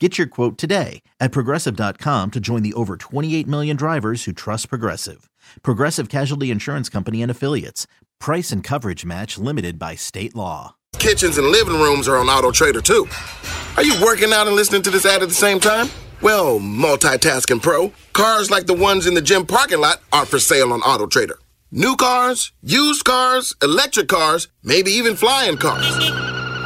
Get your quote today at progressive.com to join the over 28 million drivers who trust Progressive. Progressive Casualty Insurance Company and Affiliates. Price and coverage match limited by state law. Kitchens and living rooms are on Auto Trader too. Are you working out and listening to this ad at the same time? Well, multitasking pro, cars like the ones in the gym parking lot are for sale on Auto Trader. New cars, used cars, electric cars, maybe even flying cars.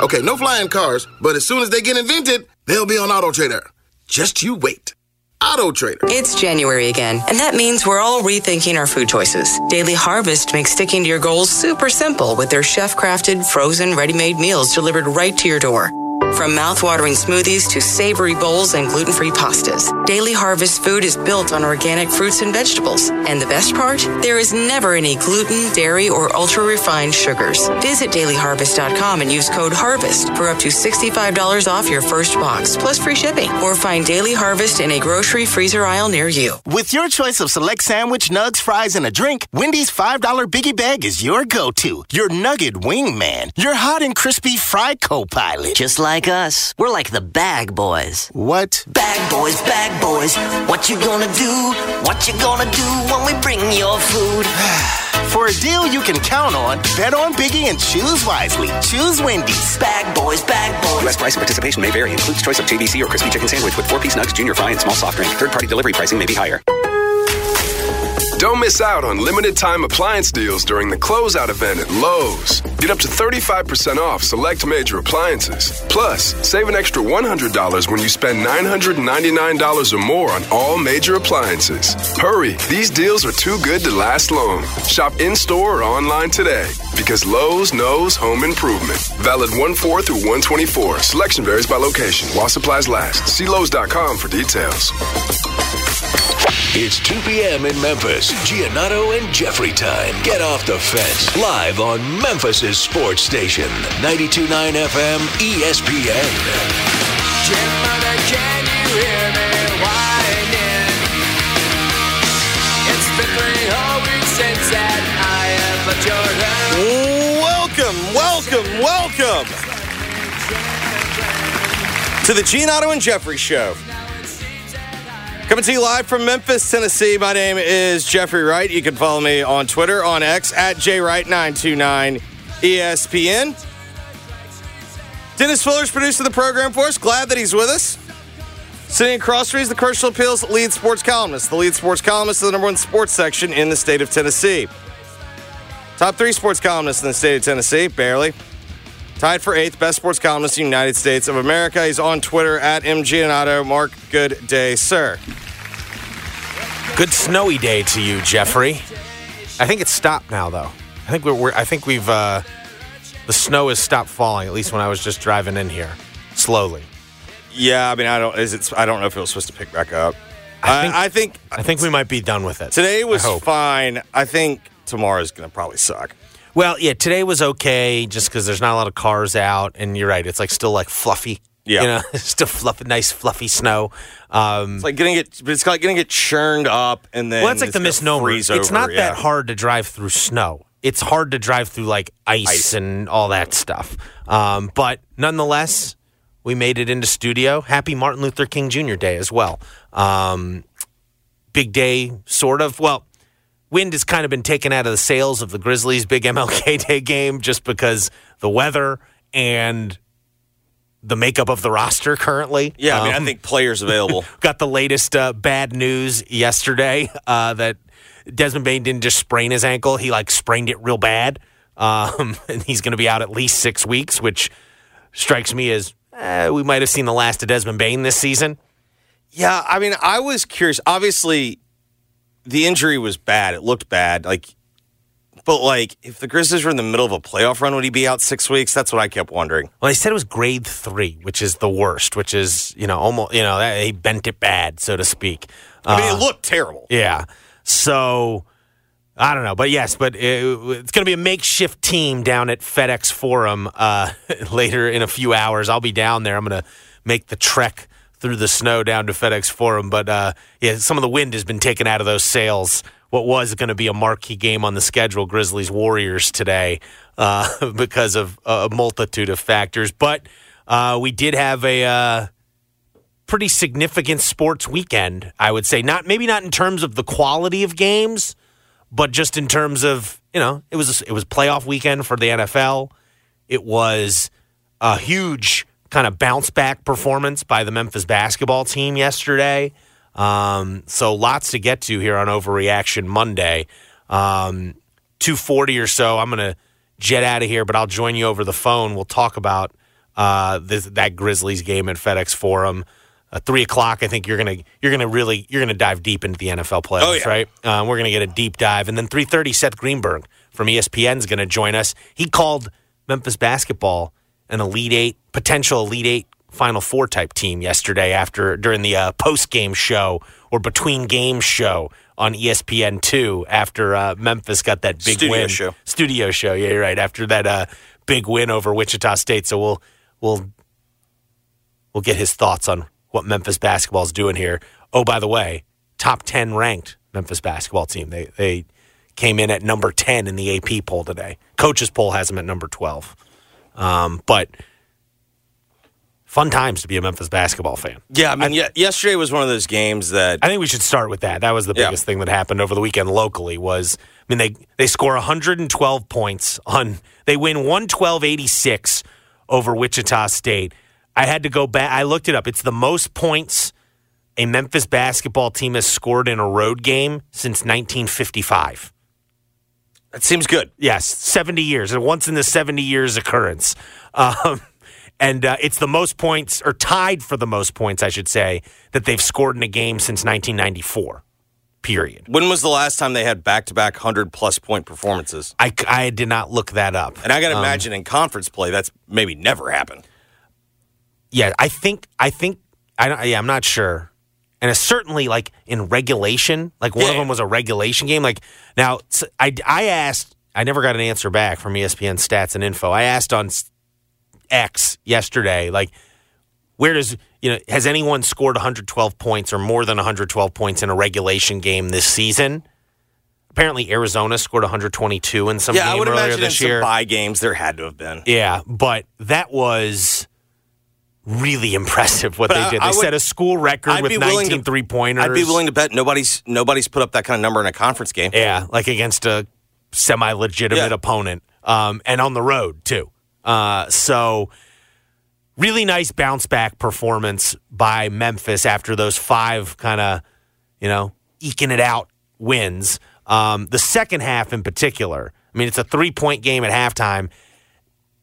Okay, no flying cars, but as soon as they get invented, they'll be on Auto Trader. Just you wait. Auto Trader. It's January again, and that means we're all rethinking our food choices. Daily Harvest makes sticking to your goals super simple with their chef crafted, frozen, ready made meals delivered right to your door. From mouth-watering smoothies to savory bowls and gluten-free pastas, Daily Harvest food is built on organic fruits and vegetables. And the best part? There is never any gluten, dairy, or ultra-refined sugars. Visit dailyharvest.com and use code HARVEST for up to $65 off your first box, plus free shipping. Or find Daily Harvest in a grocery freezer aisle near you. With your choice of select sandwich, nugs, fries, and a drink, Wendy's $5 Biggie Bag is your go-to. Your nugget wingman. Your hot and crispy fry co-pilot. Just like us. We're like the bag boys. What? Bag boys, bag boys. What you gonna do? What you gonna do when we bring your food? For a deal you can count on, bet on Biggie and choose wisely. Choose Wendy's. Bag boys, bag boys. U.S. price and participation may vary. Includes choice of JBC or crispy chicken sandwich with four-piece nugs, junior fry, and small soft drink. Third-party delivery pricing may be higher. Don't miss out on limited time appliance deals during the closeout event at Lowe's. Get up to 35% off select major appliances. Plus, save an extra $100 when you spend $999 or more on all major appliances. Hurry, these deals are too good to last long. Shop in store or online today because Lowe's knows home improvement. Valid 1 4 through 124. Selection varies by location while supplies last. See Lowe's.com for details. It's 2 p.m. in Memphis. Giannotto and Jeffrey time. Get off the fence. Live on Memphis's sports station. 92.9 FM ESPN. Jim, can you hear me whining? It's been three whole weeks since that I have left your Welcome, welcome, welcome to the Giannotto and Jeffrey Show. Coming to you live from Memphis, Tennessee. My name is Jeffrey Wright. You can follow me on Twitter, on X, at JWright929 ESPN. Dennis Fuller's producing the program for us. Glad that he's with us. Sitting across from me is the Commercial Appeals lead sports columnist. The lead sports columnist of the number one sports section in the state of Tennessee. Top three sports columnists in the state of Tennessee, barely. Tied for eighth, best sports columnist in the United States of America. He's on Twitter at MGiannotto. Mark, good day, sir. Good snowy day to you, Jeffrey. I think it's stopped now, though. I think we're, we're I think we've uh, the snow has stopped falling. At least when I was just driving in here, slowly. Yeah, I mean, I don't. Is it? I don't know if it was supposed to pick back up. I think, I think I think we might be done with it. today was I fine. I think tomorrow's gonna probably suck. Well, yeah, today was okay, just because there's not a lot of cars out, and you're right. It's like still like fluffy. Yeah. you know, still fluffy, nice fluffy snow. Um, It's like getting it. It's like getting it churned up, and then well, that's like the misnomer. freeze It's over, not yeah. that hard to drive through snow. It's hard to drive through like ice, Ice. and all that stuff. Um, but nonetheless, we made it into studio. Happy Martin Luther King Jr. Day as well. Um, big day, sort of. Well, wind has kind of been taken out of the sails of the Grizzlies' big MLK Day game just because the weather and the makeup of the roster currently. Yeah, I mean, Um, I think players available. got the latest uh, bad news yesterday uh, that Desmond Bane didn't just sprain his ankle; he like sprained it real bad, um, and he's going to be out at least six weeks, which strikes me as eh, we might have seen the last of Desmond Bane this season. Yeah, I mean, I was curious. Obviously, the injury was bad. It looked bad. Like, but like, if the Grizzlies were in the middle of a playoff run, would he be out six weeks? That's what I kept wondering. Well, they said it was grade three, which is the worst, which is you know almost you know that, he bent it bad, so to speak. I mean, Uh, it looked terrible. Yeah. So I don't know, but yes, but it, it's going to be a makeshift team down at FedEx Forum uh, later in a few hours. I'll be down there. I'm going to make the trek through the snow down to FedEx Forum, but uh, yeah, some of the wind has been taken out of those sails. What was going to be a marquee game on the schedule, Grizzlies Warriors today, uh, because of a multitude of factors. But uh, we did have a. Uh, pretty significant sports weekend, I would say. Not maybe not in terms of the quality of games, but just in terms of you know it was it was playoff weekend for the NFL. It was a huge kind of bounce back performance by the Memphis basketball team yesterday. Um, so lots to get to here on Overreaction Monday. Um, 240 or so. I'm going to jet out of here, but I'll join you over the phone. We'll talk about uh, this, that Grizzlies game at FedEx Forum. Uh, three o'clock. I think you're gonna you're gonna really you're gonna dive deep into the NFL playoffs, Oh, yeah. right? Uh, we're gonna get a deep dive, and then three thirty. Seth Greenberg from ESPN is gonna join us. He called Memphis basketball an elite eight, potential elite eight, Final Four type team yesterday after during the uh, post game show or between game show on ESPN two after uh, Memphis got that big Studio win. show. Studio show, yeah, you're right. After that uh, big win over Wichita State, so we'll we'll we'll get his thoughts on what Memphis basketball is doing here. Oh, by the way, top ten ranked Memphis basketball team. They they came in at number ten in the AP poll today. Coaches poll has them at number twelve. Um, but fun times to be a Memphis basketball fan. Yeah, I mean, yeah, yesterday was one of those games that I think we should start with that. That was the Yeah. biggest thing that happened over the weekend locally was I mean they they score 112 points on they win 112-86 over Wichita State. I had to go back I looked it up. It's the most points a Memphis basketball team has scored in a road game since 1955. That seems good. Yes, 70 years, a once in the 70 years occurrence. Um, and uh, it's the most points, or tied for the most points, I should say, that they've scored in a game since 1994, period. When was the last time they had back to back 100 plus point performances? I, I did not look that up. And I got to Um, imagine in conference play, that's maybe never happened. Yeah, I think, I think, I don't, yeah, I'm not sure. And it's certainly like in regulation, like one of them was a regulation game. Like now, I, I asked, I never got an answer back from ESPN stats and info. I asked on X yesterday, like, where does, you know, has anyone scored 112 points or more than 112 points in a regulation game this season? Apparently, Arizona scored 122 in some yeah, I game would earlier imagine in this year. some bye games there had to have been. Yeah, but that was really impressive what But they I- did. I They would- set a school record I'd with 19 to- three pointers. I'd be willing to bet nobody's nobody's put up that kind of number in a conference game. Yeah, like against a semi legitimate Yeah. opponent um, and on the road, too. Uh, so, really nice bounce back performance by Memphis after those five kind of, you know, eking it out wins. Um, the second half in particular, I mean, it's a three point game at halftime.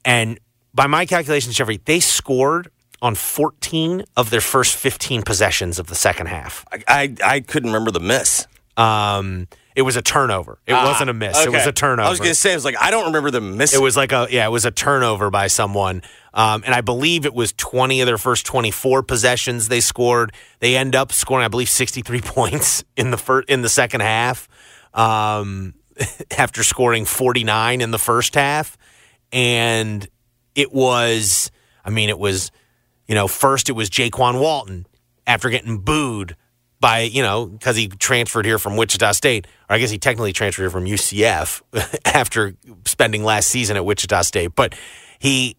And by my calculations, Jeffrey, they scored on 14 of their first 15 possessions of the second half. I, I I couldn't remember the miss. Um, it was a turnover. It wasn't a miss. It was Ah, a turnover. I was going to say, I was like, I don't remember the miss. It was like a yeah, it was a turnover by someone, um, and I believe it was twenty of their first twenty four possessions they scored. They end up scoring, I believe, sixty three points in the first in the second half, um, after scoring forty nine in the first half, and it was, I mean, it was, you know, first it was Jaykwon Walton after getting booed by, you know, because he transferred here from Wichita State, or I guess he technically transferred here from UCF after spending last season at Wichita State. But he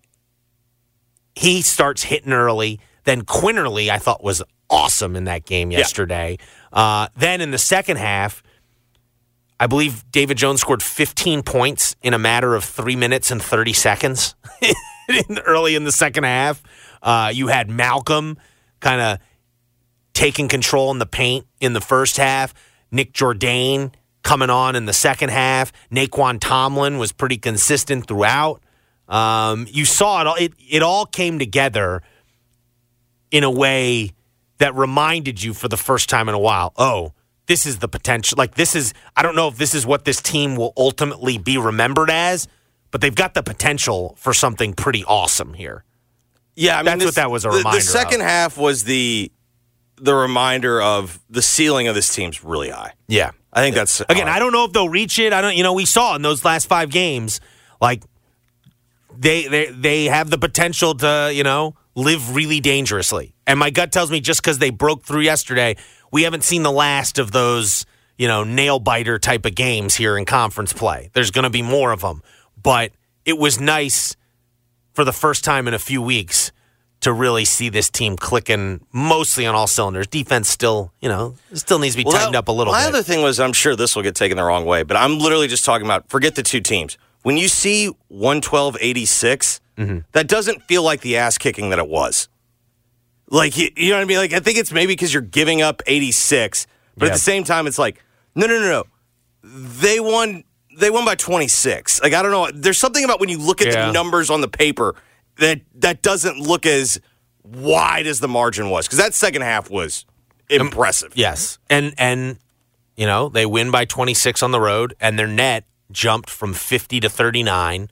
he starts hitting early. Then Quinerly, I thought was awesome in that game yesterday. Uh, then in the second half, I believe David Jones scored 15 points in a matter of three minutes and 30 seconds in- early in the second half. Uh, you had Malcolm kind of taking control in the paint in the first half. Nick Jordan coming on in the second half. Nae'Qwan Tomlin was pretty consistent throughout. Um, you saw it all. It, it all came together in a way that reminded you for the first time in a while. Oh, this is the potential. Like this is. I don't know if this is what this team will ultimately be remembered as, but they've got the potential for something pretty awesome here. Yeah, I mean, That's this- what that was a the- reminder The second of. half was the the reminder of the ceiling of this team's really high. Yeah. I think that's Again, I don't know if they'll reach it. I don't. You know, we saw in those last five games, like they they they have the potential to you know live really dangerously. And my gut tells me just because they broke through yesterday, we haven't seen the last of those you know nail biter type of games here in conference play. There's going to be more of them, but it was nice for the first time in a few weeks to really see this team clicking mostly on all cylinders. Defense still, you know, still needs to be Well, tightened that- up a little My bit. other thing was, I'm sure this will get taken the wrong way, but I'm literally just talking about forget the two teams. When you see 112 86, Mm-hmm. that doesn't feel like the ass kicking that it was. Like, you, you know what I mean? Like, I think it's maybe because you're giving up 86, but Yeah. at the same time, it's like, no, no, no, no. They won. They won by 26. Like I don't know. There's something about when you look at Yeah. the numbers on the paper that that doesn't look as wide as the margin was because that second half was impressive. Yes. And and you know, they win by 26 on the road and their net jumped from 50 to 39.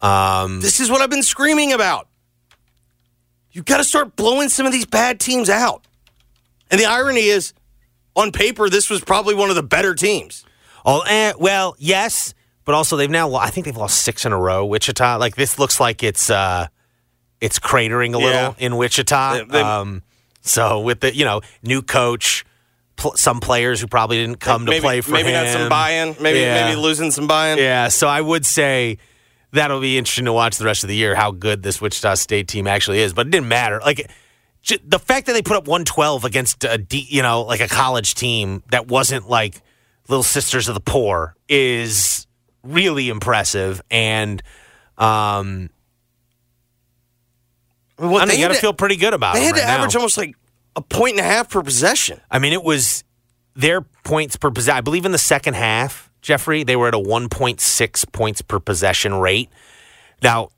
Um This is what I've been screaming about. You got to start blowing some of these bad teams out. And the irony is, on paper, this was probably one of the better teams. Oh, eh, well, yes, but also they've now I think they've lost 6 in a row Wichita. Like this looks like it's uh it's cratering a Yeah. little in Wichita. They- they- um so with the, you know, new coach, pl- some players who probably didn't come maybe, to play for maybe him. not some buy-in. Maybe Yeah. maybe losing some buy-in. Yeah, so I would say that'll be interesting to watch the rest of the year how good this Wichita State team actually is. But it didn't matter. Like j- the fact that they put up 112 against a D, you know like a college team that wasn't like Little Sisters of the Poor is really impressive. And um, Well, I don't know, they you got to to- feel pretty good about it. They had to right now. average almost like a point and a half per possession. I mean, it was their points per possession. I believe in the second half, Jeffrey, they were at a 1.6 points per possession rate. Now,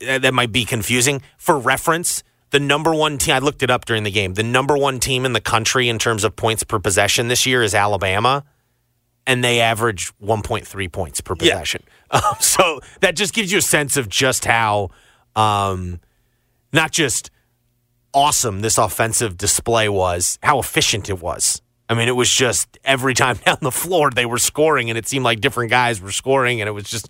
that might be confusing. For reference, the number one team, I looked it up during the game, the number one team in the country in terms of points per possession this year is Alabama, and they average 1.3 points per Yeah. possession. Um, so that just gives you a sense of just how, um, not just awesome this offensive display was, how efficient it was. I mean, it was just every time down the floor they were scoring, and it seemed like different guys were scoring, and it was just,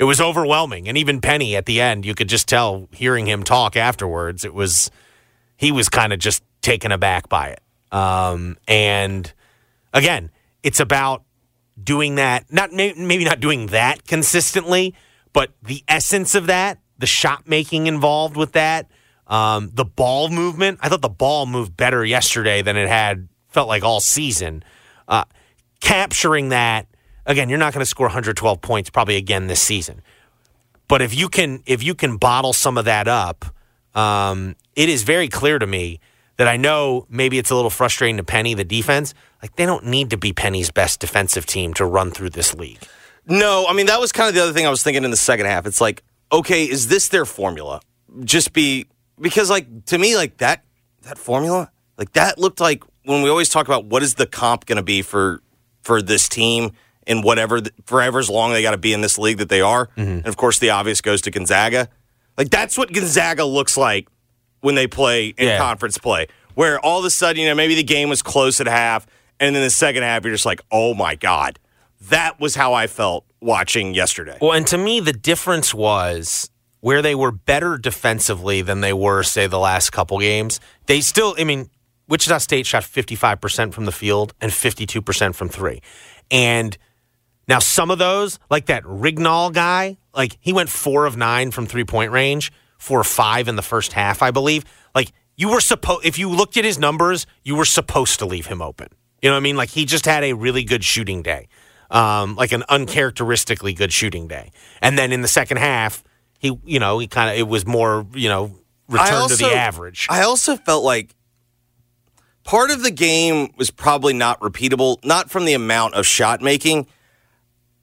it was overwhelming. And even Penny at the end, you could just tell hearing him talk afterwards, it was, he was kind of just taken aback by it. Um, and again, it's about doing that, not maybe not doing that consistently, but the essence of that, the shot making involved with that, um, the ball movement. I thought the ball moved better yesterday than it had felt like all season. Uh, capturing that again, you're not going to score 112 points probably again this season. But if you can if you can bottle some of that up, um, it is very clear to me that I know maybe it's a little frustrating to Penny the defense. Like they don't need to be Penny's best defensive team to run through this league. No, I mean that was kind of the other thing I was thinking in the second half. It's like, okay, is this their formula? Just be because like to me like that that formula, like that looked like when we always talk about what is the comp going to be for for this team and whatever forever as long they got to be in this league that they are. Mm-hmm. And of course the obvious goes to Gonzaga. Like that's what Gonzaga looks like when they play in Yeah. conference play. Where all of a sudden, you know, maybe the game was close at half, and then the second half, you're just like, oh my God. That was how I felt watching yesterday. Well, and to me, the difference was where they were better defensively than they were, say, the last couple games. They still, I mean, Wichita State shot 55% from the field and 52% from three. And now some of those, like that Ridgnal guy, like he went four of nine from three point range, four or five in the first half, I believe. Like you were supposed, if you looked at his numbers, you were supposed to leave him open. You know what I mean? Like he just had a really good shooting day, um, like an uncharacteristically good shooting day. And then in the second half, he, you know, he kind of, it was more, you know, return also, to the average. I also felt like part of the game was probably not repeatable, not from the amount of shot making.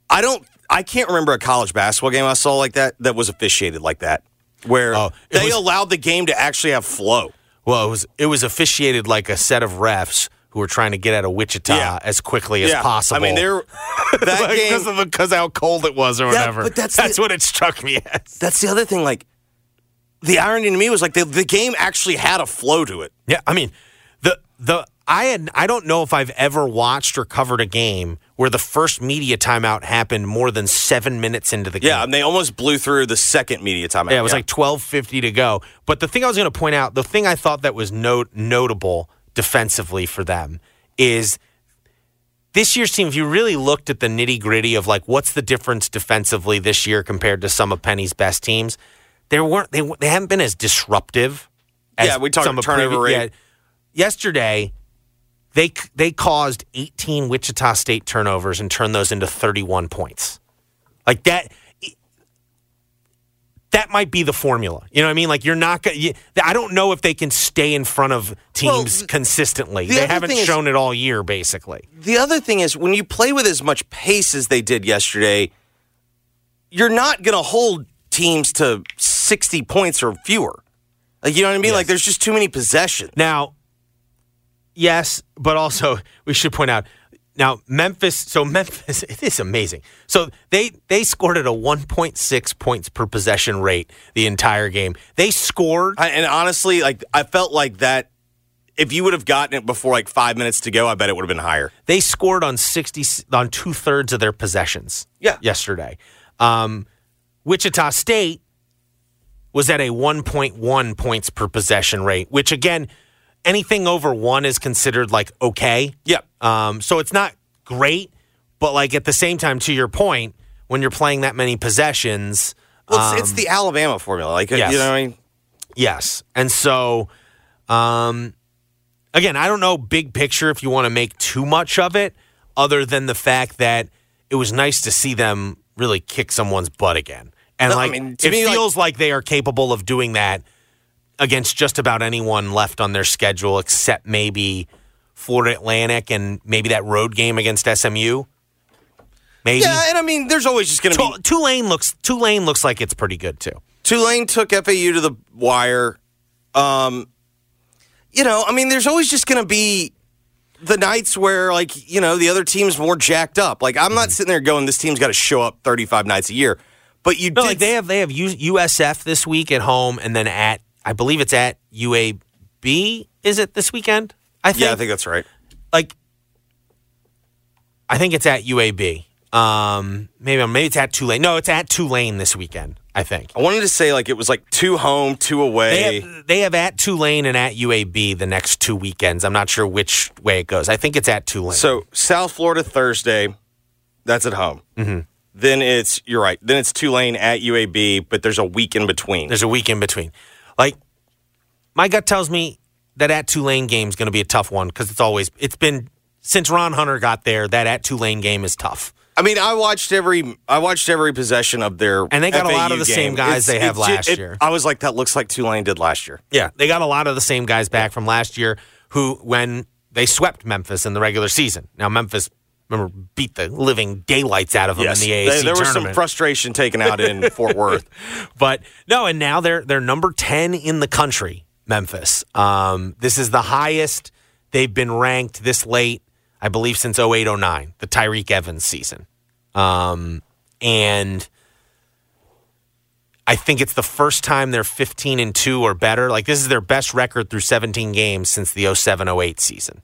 I don't. I can't remember a college basketball game I saw like that that was officiated like that, where Oh, they was- allowed the game to actually have flow. Well, it was it was officiated like a set of refs who were trying to get out of Wichita Yeah. as quickly as Yeah. possible. I mean, they're that Like, game. because of because how cold it was or Yeah, whatever. but that's that's the- what it struck me as. That's the other thing. Like the irony to me was like the, the game actually had a flow to it. Yeah, I mean, the the I had I don't know if I've ever watched or covered a game where the first media timeout happened more than seven minutes into the game. Yeah, and they almost blew through the second media timeout. Yeah, it was like twelve fifty to go. But the thing I was going to point out, the thing I thought that was note, notable defensively for them is this year's team. If you really looked at the nitty gritty of like what's the difference defensively this year compared to some of Penny's best teams, there weren't they they haven't been as disruptive. As Yeah, we talked some turnover previ- rate. yesterday, they they caused 18 Wichita State turnovers and turned those into 31 points. Like that that might be the formula. You know what I mean? Like you're not going to I don't know if they can stay in front of teams Well, consistently. the They haven't thing is- shown it all year basically. The other thing is when you play with as much pace as they did yesterday, you're not going to hold teams to 60 points or fewer. Like you know what I mean? Like there's just too many possessions. Now, yes, but also we should point out now Memphis. So Memphis, it is amazing. So they they scored at a 1.6 points per possession rate the entire game. They scored. I, and honestly, like I felt like that. If you would have gotten it before like five minutes to go, I bet it would have been higher. They scored on 60 on two thirds of their possessions. Yeah. yesterday. Um, Wichita State was at a 1.1 points per possession rate, which again, anything over one is considered like okay. Yeah. Um, so it's not great, but like at the same time, to your point, when you're playing that many possessions, Well, it's, it's um, the Alabama formula. Like yes. you know, what I mean, Yes. And so, um, again, I don't know big picture if you want to make too much of it, other than the fact that it was nice to see them really kick someone's butt again. And No, I like, mean, it me, like- feels like, they are capable of doing that against just about anyone left on their schedule, except maybe Florida Atlantic and maybe that road game against SMU. Maybe. yeah. And I mean, there's always just going to be Tul- Tulane looks Tulane looks like it's pretty good too. Tulane took FAU to the wire. Um, you know, I mean, there's always just going to be the nights where, like, you know, the other team's more jacked up. Like, I'm Mm-hmm. not sitting there going, this team's got to show up 35 nights a year. But you No, did. like they have they have U- USF this week at home, and then at I believe it's at UAB. Is it this weekend? I think. yeah, I think that's right. like I think it's at UAB. Um, maybe maybe it's at Tulane. No, it's at Tulane this weekend. I think I wanted to say, like, it was like two home, two away. they have, they have at Tulane and at UAB the next two weekends. I'm not sure which way it goes. I think it's at Tulane. So, South Florida Thursday, that's at home. Mm-hmm. Then it's, you're right, then it's Tulane at UAB, but there's a week in between. There's a week in between. Like my gut tells me that at Tulane game is going to be a tough one because it's always it's been since Ron Hunter got there. That at Tulane game is tough. I mean, I watched every I watched every possession of their And they got a lot of the game. same guys they have last year. I was like, that looks like Tulane did last year. Yeah, they got a lot of the same guys back from last year who when they swept Memphis in the regular season. Now Memphis remember beat the living daylights out of them Yes, in the AAC They- there was some frustration taken out in Fort Worth. But no, and now they're they're number ten in the country, Memphis. Um, this is the highest they've been ranked this late, I believe, since 0809, the Tyreke Evans season. Um, and I think it's the first time they're 15 and 2 or better. Like this is their best record through 17 games since the 07 08 season.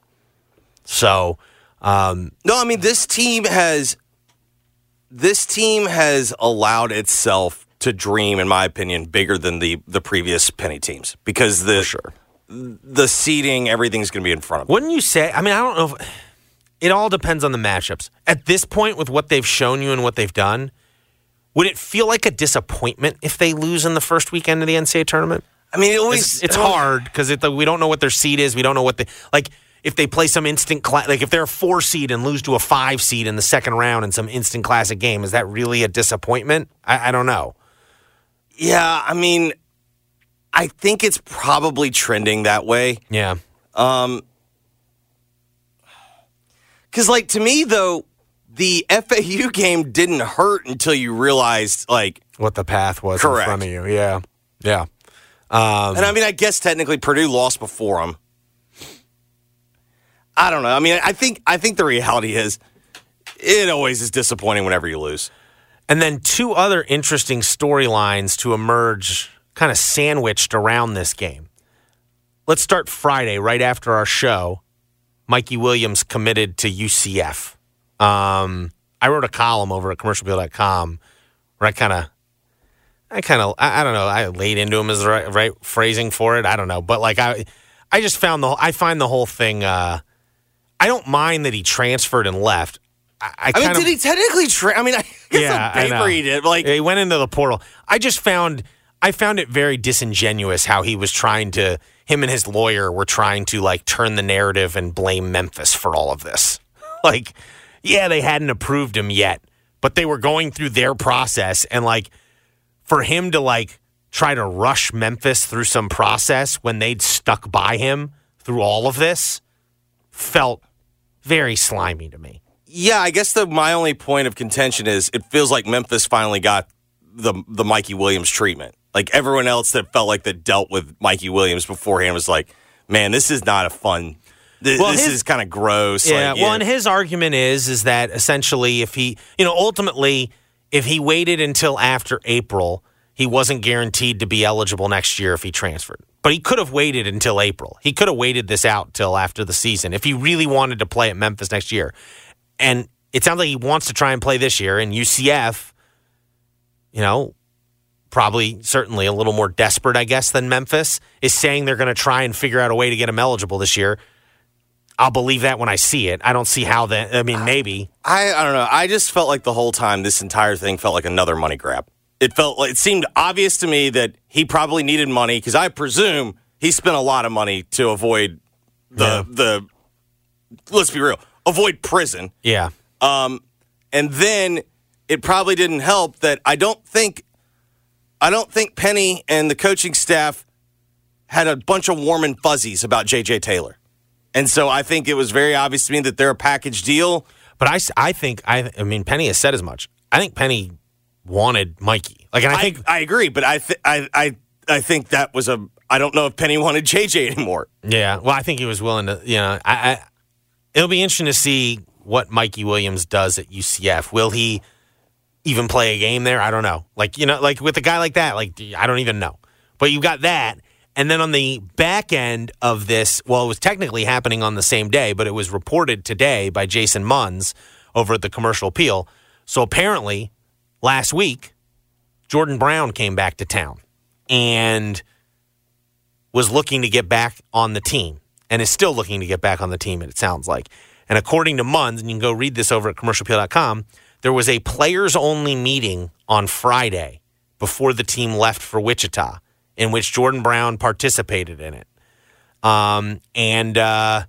So, um, No, I mean this team has this team has allowed itself to dream, in my opinion, bigger than the the previous penny teams because the sure. the seating, everything's going to be in front of them. Wouldn't you say? I mean, I don't know. If, it all depends on the matchups. At this point, with what they've shown you and what they've done, would it feel like a disappointment if they lose in the first weekend of the NCAA tournament? I mean, it always It's, it's hard because we don't know what their seed is. We don't know what they like. If they play some instant cla- like if they're a four seed and lose to a five seed in the second round in some instant classic game, is that really a disappointment? I, I don't know. Yeah, I mean, I think it's probably trending that way. Yeah. Um, because like to me though, the FAU game didn't hurt until you realized like What the path was Correct. in front of you. Yeah. Yeah. Um, and I mean, I guess technically Purdue lost before them. I don't know. I mean, I think I think the reality is it always is disappointing whenever you lose. And then two other interesting storylines to emerge, kind of sandwiched around this game. Let's start Friday, right after our show. Mikey Williams committed to UCF. Um, I wrote a column over at commercialappeal.com where I kind of, I kind of, I, I don't know, I laid into him as the right, right phrasing for it. I don't know, but like I, I just found the, I find the whole thing. Uh, I don't mind that he transferred and left. I, I, I, mean, did he technically? Tra- I mean, I guess yeah, on paper he did. Like, he went into the portal. I just found I found it very disingenuous how he was trying to him and his lawyer were trying to like turn the narrative and blame Memphis for all of this. Like, yeah, they hadn't approved him yet, but they were going through their process and like for him to like try to rush Memphis through some process when they'd stuck by him through all of this felt very slimy to me. yeah, I guess the my only point of contention is it feels like Memphis finally got the the Mikey Williams treatment. Like everyone else that felt like that dealt with Mikey Williams beforehand was like, man, this is not a fun. Th- Well, this his- is kind of gross. Yeah, like, well, and his argument is is that essentially, if he, you know, ultimately, if he waited until after April, he wasn't guaranteed to be eligible next year if he transferred. But he could have waited until April. He could have waited this out till after the season if he really wanted to play at Memphis next year. And it sounds like he wants to try and play this year. And UCF, you know, probably certainly a little more desperate, I guess, than Memphis, is saying they're going to try and figure out a way to get him eligible this year. I'll believe that when I see it. I don't see how that. I mean, maybe. I I don't know. I just felt like the whole time this entire thing felt like another money grab. It felt like it seemed obvious to me that he probably needed money because I presume he spent a lot of money to avoid the the. Let's be real. Avoid prison. Yeah. Um, and then it probably didn't help that I don't think I don't think Penny and the coaching staff had a bunch of warm and fuzzies about JJ Taylor. And so I think it was very obvious to me that they're a package deal. But I I think I I mean Penny has said as much. I think Penny wanted Mikey. Like, and I think I agree, but I, th- I I I think that was a I don't know if Penny wanted JJ anymore. yeah. Well, I think he was willing to. You know, I, I it'll be interesting to see what Mikey Williams does at UCF. Will he even play a game there? I don't know. Like you know, like with a guy like that, like I don't even know. But you got that. And then on the back end of this, well, it was technically happening on the same day, but it was reported today by Jason Munz over at the Commercial Appeal. So apparently, last week, Jordan Brown came back to town and was looking to get back on the team and is still looking to get back on the team, it sounds like. And according to Munz, and you can go read this over at commercialappeal.com, there was a players only meeting on Friday before the team left for Wichita in which Jordan Brown participated in it. Um, and uh,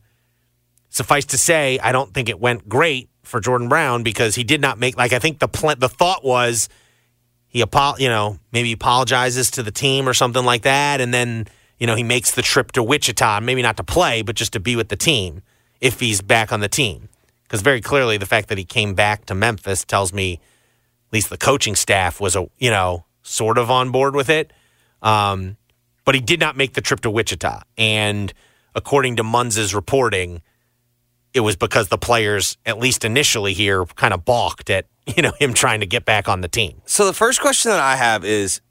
suffice to say, I don't think it went great for Jordan Brown because he did not make like I think the pl- the thought was he apo- you know maybe apologizes to the team or something like that, and then you know he makes the trip to Wichita, maybe not to play, but just to be with the team if he's back on the team. Because very clearly, the fact that he came back to Memphis tells me at least the coaching staff was a you know sort of on board with it. Um, but he did not make the trip to Wichita, and according to Munz's reporting, it was because the players, at least initially here, kind of balked at you know him trying to get back on the team. So the first question that I have is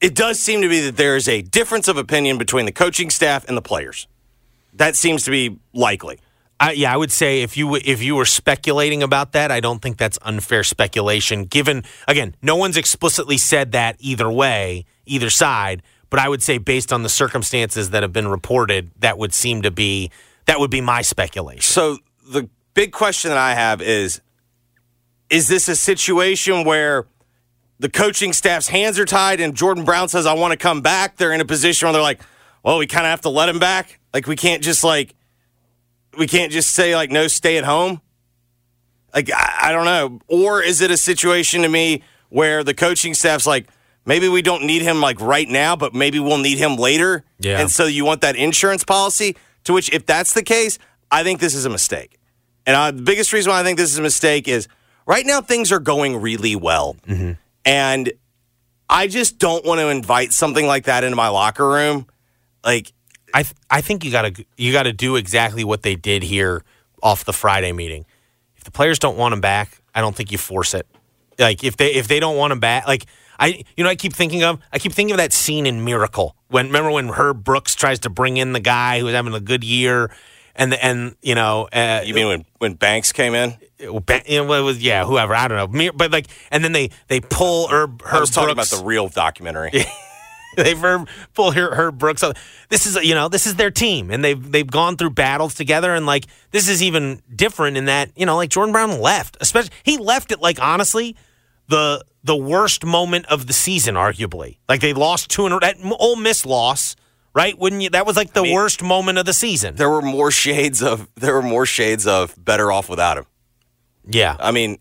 it does seem to be that there is a difference of opinion between the coaching staff and the players. That seems to be likely. I, yeah, I would say if you if you were speculating about that, I don't think that's unfair speculation. Given again, no one's explicitly said that either way, either side. But I would say, based on the circumstances that have been reported, that would seem to be that would be my speculation. So the big question that I have is is this a situation where the coaching staff's hands are tied and Jordan Brown says I want to come back? They're in a position where they're like, "Well, we kind of have to let him back. Like we can't just like we can't just say like no, stay at home." Like I, I don't know. Or is it a situation to me where the coaching staff's like, maybe we don't need him like right now, but maybe we'll need him later. Yeah. And so you want that insurance policy, to which, if that's the case, I think this is a mistake. And uh, the biggest reason why I think this is a mistake is right now things are going really well. And I just don't want to invite something like that into my locker room. Like, I th- I think you got to you got to do exactly what they did here off the Friday meeting. If the players don't want him back, I don't think you force it. Like if they if they don't want him back, like I you know I keep thinking of I keep thinking of that scene in Miracle when remember when Herb Brooks tries to bring in the guy who was having a good year and the, and you know uh, you mean when, when Banks came in? It was yeah whoever I don't know but like and then they they pull Herb Herb I was talking Brooks about the real documentary. they've heard, pull her, her Brooks. up. This is you know this is their team, and they've they've gone through battles together, and like this is even different in that you know like Jordan Brown left, especially he left it like honestly the the worst moment of the season, arguably. Like they lost two in a that Ole Miss loss, right? Wouldn't you? That was like the worst moment of the season. There were more shades of there were more shades of better off without him. Yeah, I mean,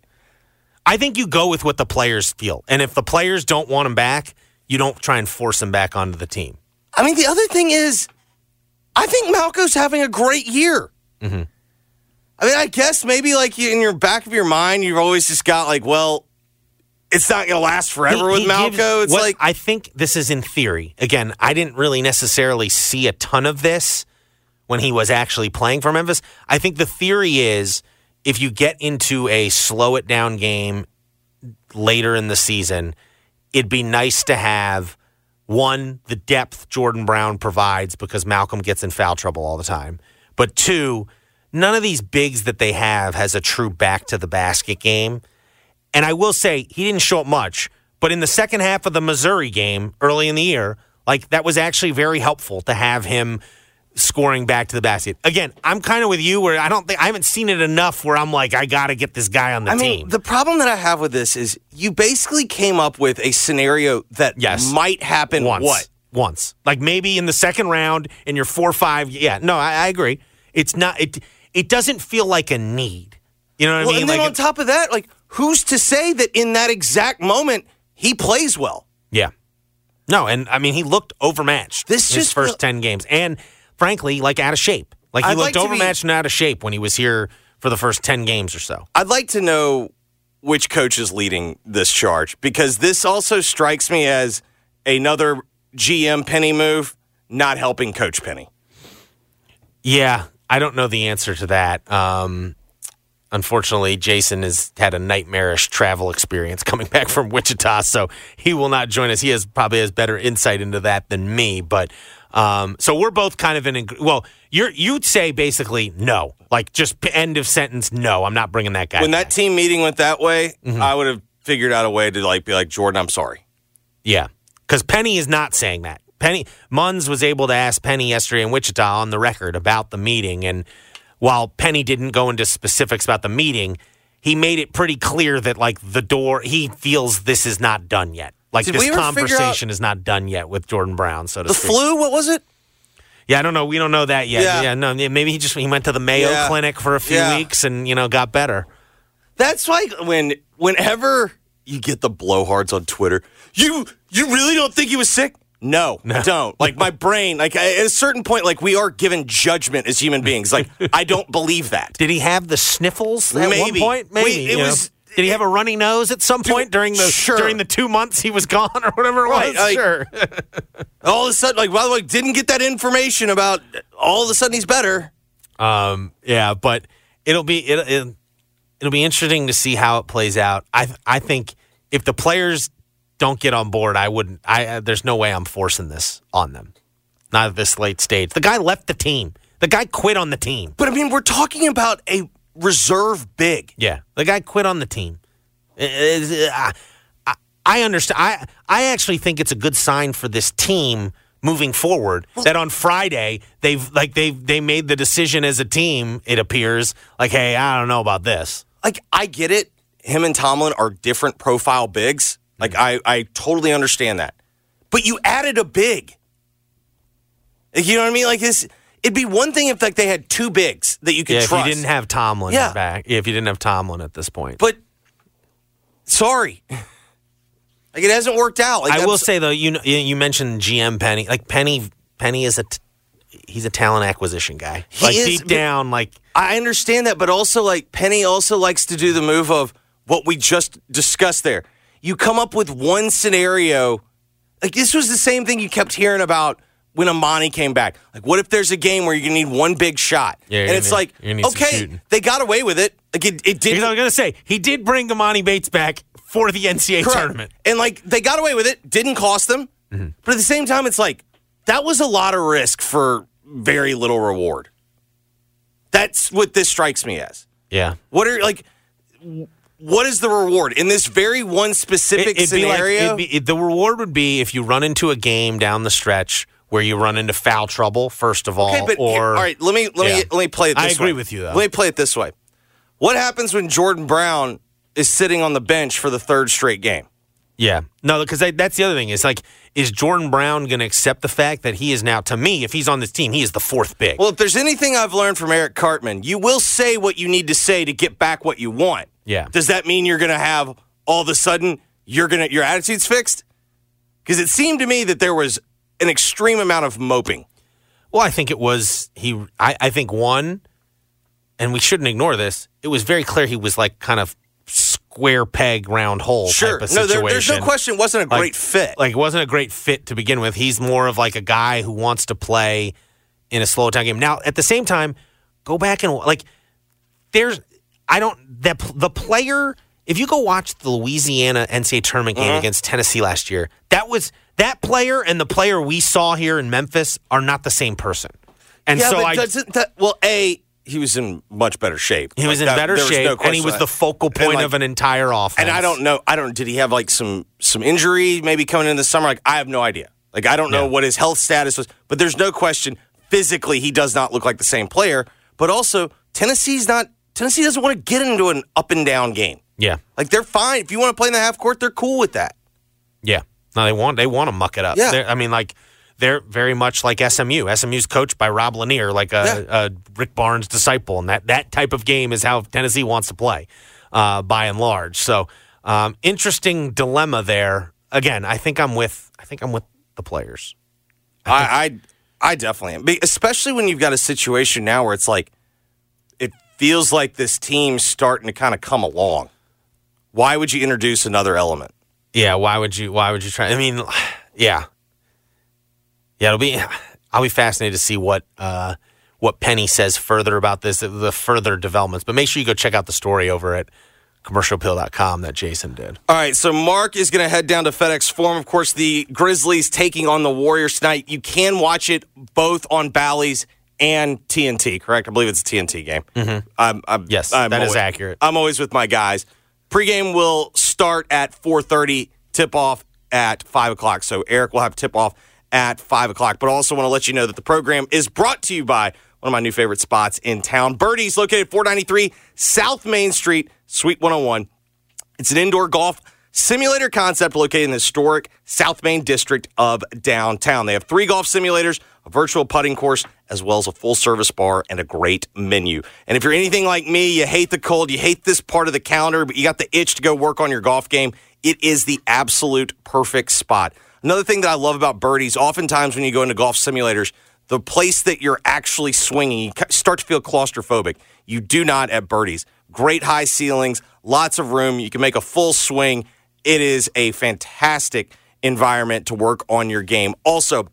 I think you go with what the players feel, and if the players don't want him back, you don't try and force him back onto the team. I mean, the other thing is, I think Malco's having a great year. Mm-hmm. I mean, I guess maybe like in your back of your mind, you've always just got like, well, it's not going to last forever with He- he Malco. it's what- like I think this is in theory. Again, I didn't really necessarily see a ton of this when he was actually playing for Memphis. I think the theory is if you get into a slow it down game later in the season, it'd be nice to have one, the depth Jordan Brown provides because Malcolm gets in foul trouble all the time. But two, none of these bigs that they have has a true back to the basket game. And I will say he didn't show up much, but in the second half of the Missouri game early in the year, like that was actually very helpful to have him scoring back to the basket. Again, I'm kind of with you where I don't think I haven't seen it enough where I'm like I got to get this guy on the I team. mean, the problem that I have with this is you basically came up with a scenario that Yes. might happen. once. What? Once. Like maybe in the second round in your 4-5. Yeah, no, I, I agree. It's not it it doesn't feel like a need. You know what Well, I mean? and then like on top of that, like who's to say that in that exact moment he plays well? Yeah. No, and I mean he looked overmatched. This his just first feel- ten games, and frankly, like out of shape. Like he I'd looked like to be- overmatched and out of shape when he was here for the first ten games or so. I'd like to know which coach is leading this charge because this also strikes me as another GM Penny move, not helping Coach Penny. Yeah, I don't know the answer to that. Um, unfortunately, Jason has had a nightmarish travel experience coming back from Wichita, so he will not join us. He has probably has better insight into that than me, but. Um, so we're both kind of in. Well, you're you'd say basically no, like just end of sentence. No, I'm not bringing that guy. When back. that team meeting went that way, Mm-hmm. I would have figured out a way to like be like Jordan, I'm sorry. Yeah, because Penny is not saying that. Penny Munz was able to ask Penny yesterday in Wichita on the record about the meeting, and while Penny didn't go into specifics about the meeting, he made it pretty clear that like the door, he feels this is not done yet. Like Did this we ever figure conversation is not done yet with Jordan Brown, so to The speak. flu, what was it? Yeah, I don't know. We don't know that yet. Yeah. Yeah, no, maybe he just he went to the Mayo Yeah. Clinic for a few Yeah. weeks and you know got better. That's like when whenever you get the blowhards on Twitter, you you really don't think he was sick? No, I don't. Like my brain, like at a certain point, like we are given judgment as human beings. Like I don't believe that. Did he have the sniffles at Maybe. one point? Maybe Wait, it was- Did he have a runny nose at some point during the sure. during the two months he was gone or whatever it Right, was? like- sure. All of a sudden, like by the way, didn't get that information about. All of a sudden, he's better. Um, yeah, but it'll be it, it, it'll be interesting to see how it plays out. I I think if the players don't get on board, I wouldn't. I uh, there's no way I'm forcing this on them. Not at this late stage. The guy left the team. The guy quit on the team. But I mean, we're talking about a reserve big. Yeah, the guy quit on the team. I, I- I understand. I I actually think it's a good sign for this team moving forward that on Friday they've like they they made the decision as a team. It appears like, hey, I don't know about this. Like I get it. Him and Tomlin are different profile bigs. Like I, I totally understand that. But you added a big. Like, you know what I mean? Like this, it'd be one thing if like they had two bigs that you could Yeah, if you didn't have Tomlin Yeah. back, if you didn't have Tomlin at this point, but sorry. Like it hasn't worked out. Like I will that's- say though, you know, you- you mentioned GM Penny. Like Penny, Penny is a t- he's a talent acquisition guy. He like is, deep down, like I understand that, but also like Penny also likes to do the move of what we just discussed there. You come up with one scenario. Like this was the same thing you kept hearing about when Emoni came back. Like, what if there's a game where you're need one big shot? Yeah, and it's need- like, you're gonna need some okay, they got away with it. Like it, it did. I was gonna say he did bring Emoni Bates back for the NCAA Correct. tournament. And like they got away with it, didn't cost them. Mm-hmm. But at the same time, it's like that was a lot of risk for very little reward. That's what this strikes me as. Yeah, What are like what is the reward in this very one specific like- scenario? it'd be- it- the reward would be if you run into a game down the stretch where you run into foul trouble first of all, okay, but or all right, let me let Yeah. me let me play it I this agree way. with you, though. Let me play it this way. What happens when Jordan Brown is sitting on the bench for the third straight game? Yeah. No, because that's the other thing. Is like, is Jordan Brown going to accept the fact that he is now, to me, if he's on this team, he is the fourth big. Well, if there's anything I've learned from Eric Cartman, you will say what you need to say to get back what you want. Yeah. Does that mean you're going to have all of a sudden you're going to your attitude's fixed? Because it seemed to me that there was an extreme amount of moping. Well, I think it was he. I, I think one, and we shouldn't ignore this. It was very clear he was like kind of square peg round hole Sure. No, there- there's no question it wasn't a Like- great fit. Like it wasn't a great fit to begin with. He's more of like a guy who wants to play in a slow down game. Now, at the same time, go back and like there's I don't that the player. If you go watch the Louisiana NCAA tournament game Mhm. against Tennessee last year, that was that player and the player we saw here in Memphis are not the same person. And yeah, so I doesn't that, well, a he was in much better shape. he was in that- better was no shape, and he was the focal point like, of an entire offense. And I don't know. I don't. Did he have like some some injury maybe coming in the summer? Like I have no idea. Like I don't know Yeah. what his health status was. But there's no question physically he does not look like the same player. But also Tennessee's not. Tennessee doesn't want to get into an up and down game. Yeah, Like they're fine if you want to play in the half court. They're cool with that. yeah. No, they want they want to muck it up. Yeah. They're- I mean, like they're very much like SMU. SMU's coached by Rob Lanier, like a, a Rick Barnes disciple, and that that type of game is how Tennessee wants to play, uh, by and large. So, um, interesting dilemma there. Again, I think I'm with I think I'm with the players. I, I I definitely am, especially when you've got a situation now where it's like feels like this team's starting to kind of come along. Why would you introduce another element? Yeah, why would you? Why would you try? I mean, yeah, yeah. It'll be. I'll be fascinated to see what uh, what Penny says further about this, the further developments. But make sure you go check out the story over at commercialappeal.com that Jason did. All right, so Mark is going to head down to FedEx Forum. Of course, the Grizzlies taking on the Warriors tonight. You can watch it both on Bally's and TNT, correct? I believe it's a TNT game. Mm-hmm. I'm, I'm, Yes, I'm that is always- accurate. I'm always with my guys. Pregame will start at 4:30. Tip off at five o'clock. So Eric will have tip off at five o'clock. But I also want to let you know that the program is brought to you by one of my new favorite spots in town, Birdies, located 493 South Main Street, Suite 101. It's an indoor golf simulator concept located in the historic South Main district of downtown. They have three golf simulators, a virtual putting course, as well as a full service bar and a great menu. And if you're anything like me, you hate the cold, you hate this part of the calendar, but you got the itch to go work on your golf game, it is the absolute perfect spot. Another thing that I love about birdies, oftentimes when you go into golf simulators, the place that you're actually swinging, you start to feel claustrophobic. You do not at birdies. Great high ceilings, lots of room. You can make a full swing. It is a fantastic environment to work on your game. Also,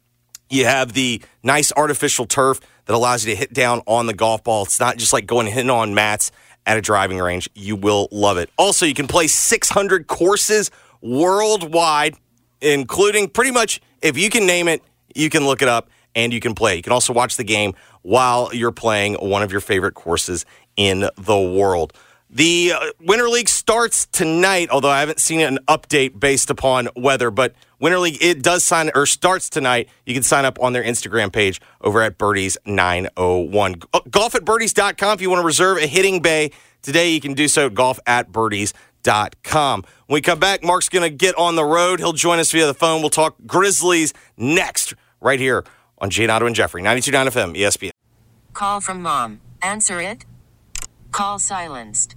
you have the nice artificial turf that allows you to hit down on the golf ball. It's not just like going hitting on mats at a driving range. You will love it. Also, you can play 600 courses worldwide, including pretty much, if you can name it, you can look it up and you can play. You can also watch the game while you're playing one of your favorite courses in the world. The uh, Winter League starts tonight, although I haven't seen an update based upon weather. But Winter League it does sign or starts tonight. You can sign up on their Instagram page over at Birdies 901. Uh, Golf at birdies.com if you want to reserve a hitting bay today. You can do so at golf at birdies.com. When we come back, Mark's going to get on the road. He'll join us via the phone. We'll talk Grizzlies next, right here on Otto and Jeffrey, 92.9 FM, ESPN. Call from mom. Answer it. Call silenced.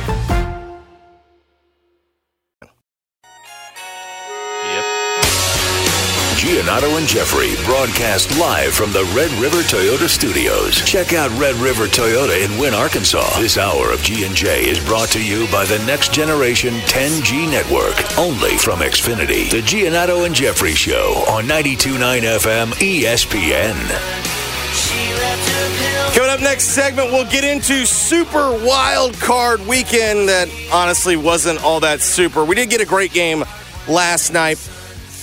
Giannotto and Jeffrey broadcast live from the Red River Toyota Studios. Check out Red River Toyota in Wynne, Arkansas. This hour of G&J is brought to you by the next generation 10G network, only from Xfinity. The Giannotto and Jeffrey Show on 92.9 FM ESPN. Coming up next segment, we'll get into Super Wild Card Weekend that honestly wasn't all that super. We did get a great game last night.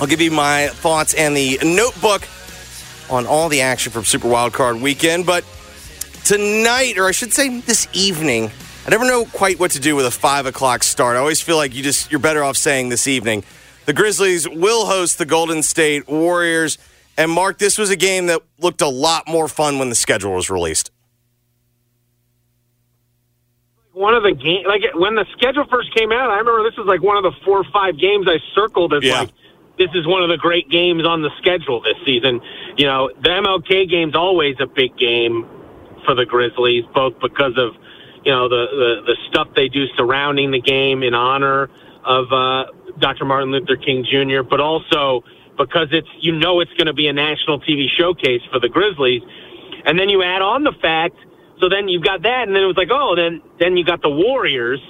I'll give you my thoughts and the notebook on all the action from Super Wild Card Weekend. But tonight, or I should say this evening, I never know quite what to do with a five o'clock start. I always feel like you just you're better off saying this evening. The Grizzlies will host the Golden State Warriors. And Mark, this was a game that looked a lot more fun when the schedule was released. One of the game, like when the schedule first came out, I remember this was like one of the four or five games I circled as Yeah. like this is one of the great games on the schedule this season. You know, the MLK game's always a big game for the Grizzlies, both because of you know the the, the stuff they do surrounding the game in honor of uh, Dr. Martin Luther King Jr., but also because it's you know it's going to be a national TV showcase for the Grizzlies, and then you add on the fact. So then you've got that, and then it was like, oh, then then you got the Warriors,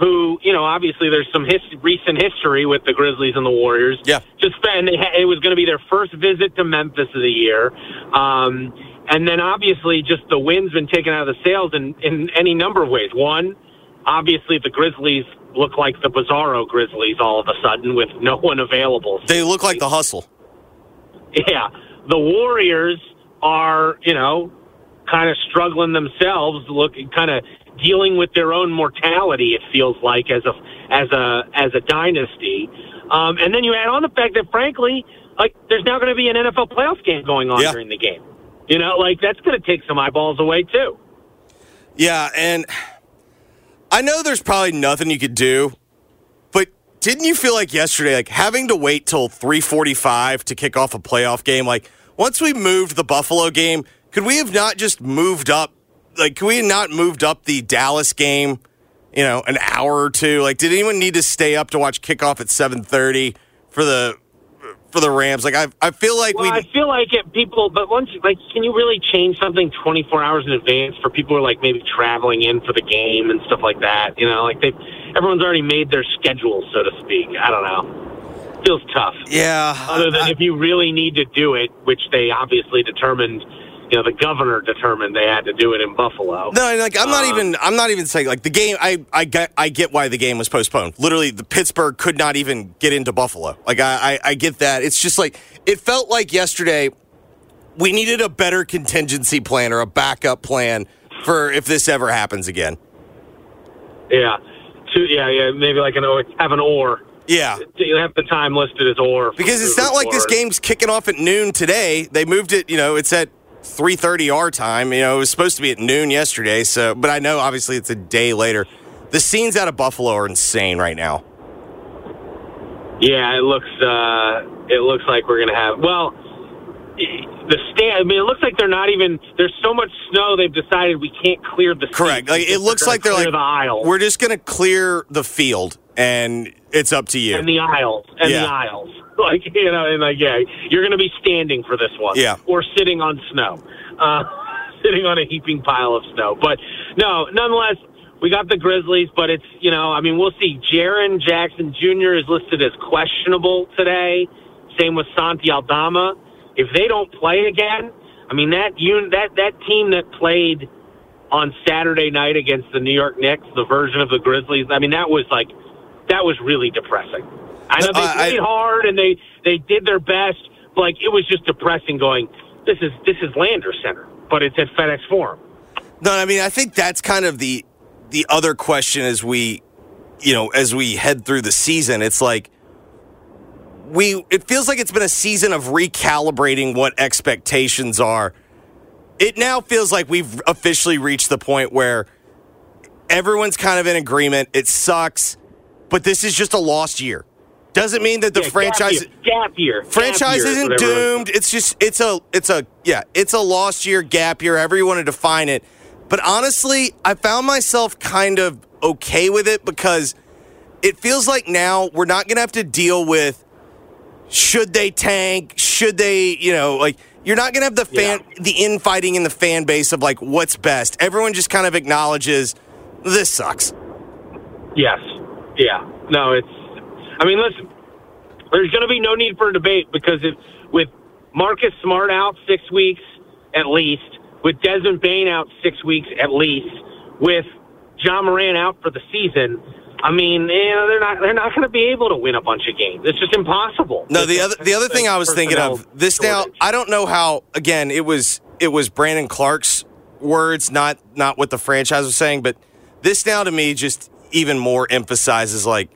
who you know obviously there's some his, recent history with the Grizzlies and the Warriors. Yeah, they ha- it was going to be their first visit to Memphis of the year, um, and then obviously just the wind's been taken out of the sails in in any number of ways. One, obviously the Grizzlies look like the Bizarro Grizzlies all of a sudden with no one available. They look like the hustle. Yeah, the Warriors are you know kind of struggling themselves, looking kind of dealing with their own mortality. It feels like as a as a as a dynasty, um, and then you add on the fact that frankly, like there's now going to be an NFL playoff game going on Yeah. during the game. You know, like that's going to take some eyeballs away too. Yeah, and I know there's probably nothing you could do, but didn't you feel like yesterday, like having to wait till 3:45 to kick off a playoff game? Like once we moved the Buffalo game, could we have not just moved up? Like, can we not moved up the Dallas game? You know, an hour or two. Like, did anyone need to stay up to watch kickoff at 7:30 for the for the Rams? Like, I I feel like Well, we I feel like it, people, but once, like, can you really change something 24 hours in advance for people who are like maybe traveling in for the game and stuff like that? You know, like they, everyone's already made their schedule, so to speak. I don't know. Feels tough. Yeah. Other than if you really need to do it, which they obviously determined, you know, the governor determined they had to do it in Buffalo. No, like I'm not Uh, even. I'm not even saying like the game. I I get I get why the game was postponed. Literally, the Pittsburgh could not even get into Buffalo. Like I I, I get that. It's just like it felt like yesterday. We needed a better contingency plan or a backup plan for if this ever happens again. Yeah. Two, yeah, yeah, maybe like an or, have an or. Yeah. You have the time listed as or. Because it's not like this game's kicking off at noon today. They moved it. You know, it's at 3:30 our time. You know, it was supposed to be at noon yesterday. So, but I know obviously it's a day later. The scenes out of Buffalo are insane right now. Yeah, it looks uh, it looks like we're gonna have well the stand. I mean, it looks like they're not even. There's so much snow. They've decided we can't clear the Correct. Like it looks like they're like the aisle we're just gonna clear the field and it's up to you. and the aisles and Yeah. the aisles. Like you know, and like yeah, you're gonna be standing for this one. Yeah. or sitting on snow, uh, sitting on a heaping pile of snow. But no, nonetheless. We got the Grizzlies, but it's, you know, I mean, we'll see. Jaren Jackson Jr. is listed as questionable today. Same with Santi Aldama. If they don't play again, I mean that un- that that team that played on Saturday night against the New York Knicks, the version of the Grizzlies. I mean that was like that was really depressing. I know they Uh, I- played hard and they they did their best, like it was just depressing. Going, this is this is Lander Center, but it's at FedEx Forum. No, I mean I think that's kind of the the other question as we you know as we head through the season. It's like we it feels like it's been a season of recalibrating what expectations are. It now feels like we've officially reached the point where everyone's kind of in agreement. It sucks, but this is just a lost year. Doesn't mean that the Yeah, gap franchise year, gap year, gap franchise year, isn't doomed. It's just it's a it's a yeah it's a lost year gap year. However you want to define it. But honestly, I found myself kind of okay with it because it feels like now we're not going to have to deal with should they tank, should they you know like you're not going to have the fan the infighting in the fan base of like what's best. Everyone just kind of acknowledges this sucks. Yes. Yeah. No, it's. I mean, listen. There's going to be no need for a debate because if with Marcus Smart out six weeks at least, with Desmond Bane out six weeks at least, with Ja Morant out for the season, I mean, you know, they're not they're not going to be able to win a bunch of games. It's just impossible. No, the other the other thing I was thinking of this now. I don't know how. Again, it was it was Brandon Clark's words, not not what the franchise was saying. But this now to me just even more emphasizes like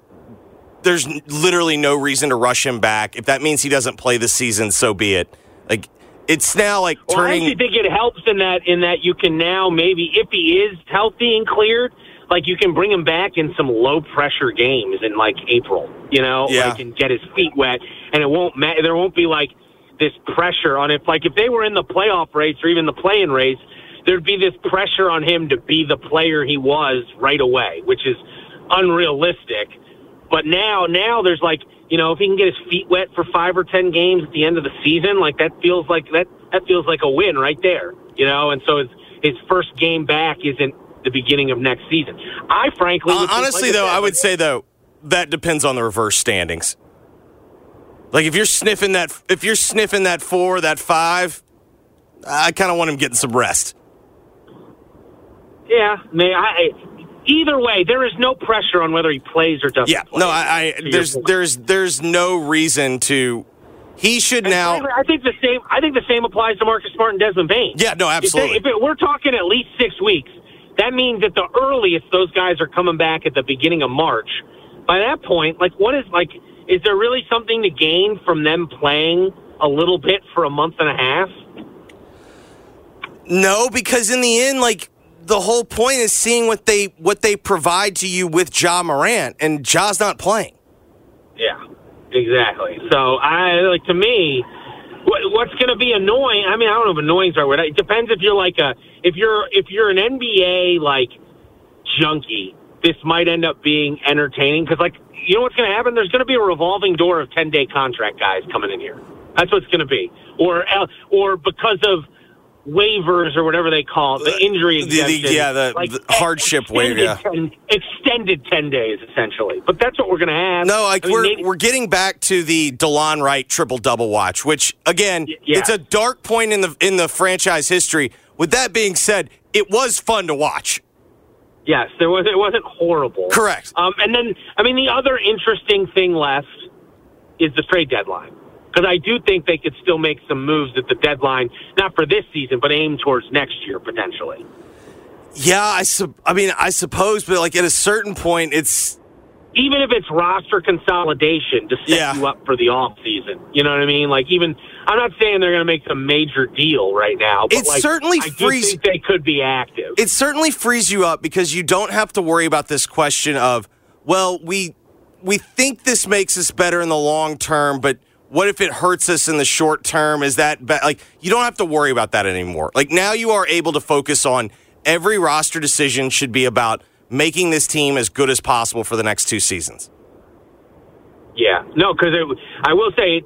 there's literally no reason to rush him back. If that means he doesn't play this season, so be it. Like it's now like Well, I actually think it helps in that in that you can now maybe if he is healthy and cleared, like you can bring him back in some low pressure games in like April, you know, Yeah. like and get his feet wet, and it won't ma- there won't be like this pressure on it. Like if they were in the playoff race or even the play-in race, there'd be this pressure on him to be the player he was right away, which is unrealistic. But now, now there's like, you know, if he can get his feet wet for five or ten games at the end of the season, like that feels like that that feels like a win right there. You know, and so his his first game back isn't the beginning of next season. I frankly, think, honestly, though, I would say though that depends on the reverse standings. Like if you're sniffing that, if you're sniffing that four, that five, I kind of want him getting some rest. yeah, may I. Either way, there is no pressure on whether he plays or doesn't. Yeah, play, no, I, I there's there's there's no reason to. He should And now. frankly, I think the same. I think the same applies to Marcus Smart and Desmond Bane. Yeah, no, If, they, absolutely. if it, we're talking at least six weeks, that means that the earliest those guys are coming back at the beginning of March. By that point, like, what is like? Is there really something to gain from them playing a little bit for a month and a half? No, because in the end, like the whole point is seeing what they what they provide to you with Ja Morant, and Ja's not playing. Yeah, exactly. So I like to me, what, what's going to be annoying? I mean, I don't know if annoying is the right word. It depends if you're like a if you're if you're an NBA like junkie. This might end up being entertaining because, like, you know what's going to happen? There's going to be a revolving door of ten day contract guys coming in here. That's what's going to be, or uh, or because of waivers or whatever they call it, the injury Uh, The- the- yeah, the- like, the hardship waiver, yeah. extended 10 extended ten days essentially. But that's what we're going to have. No, like I mean, we're maybe- we're getting back to the Delon Wright triple double watch, which again, yeah. it's a dark point in the in the franchise history. With that being said, it was fun to watch. Yes, there was. It wasn't horrible. Correct. Um, and then, I mean, the other interesting thing left is the trade deadline because I do think they could still make some moves at the deadline, not for this season, but aim towards next year potentially. Yeah, I sup- I mean, I suppose, but like at a certain point, it's Even if it's roster consolidation to set Yeah. you up for the off season, you know what I mean? Like, even I'm not saying they're going to make some major deal right now, but It like, certainly I do frees- think they could be active. it certainly frees you up because you don't have to worry about this question of, well, we we think this makes us better in the long term, but what if it hurts us in the short term? Is that be-? like you don't have to worry about that anymore? Like now you are able to focus on every roster decision should be about making this team as good as possible for the next two seasons. Yeah, no, because I will say,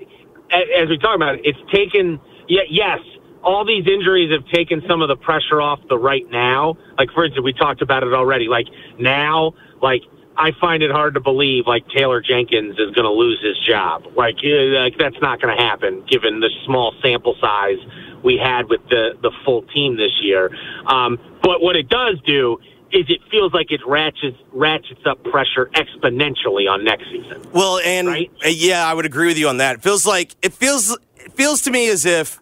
as we talk about it, it's taken. Yeah, yes, all these injuries have taken some of the pressure off the right now. Like for instance, we talked about it already. Like now, like I find it hard to believe like Taylor Jenkins is going to lose his job. Like, eh, like that's not going to happen given the small sample size we had with the the full team this year. Um, but what it does do is it feels like it ratchets ratchets up pressure exponentially on next season. Well, and uh, yeah, I would agree with you on that. It feels like it feels it feels to me as if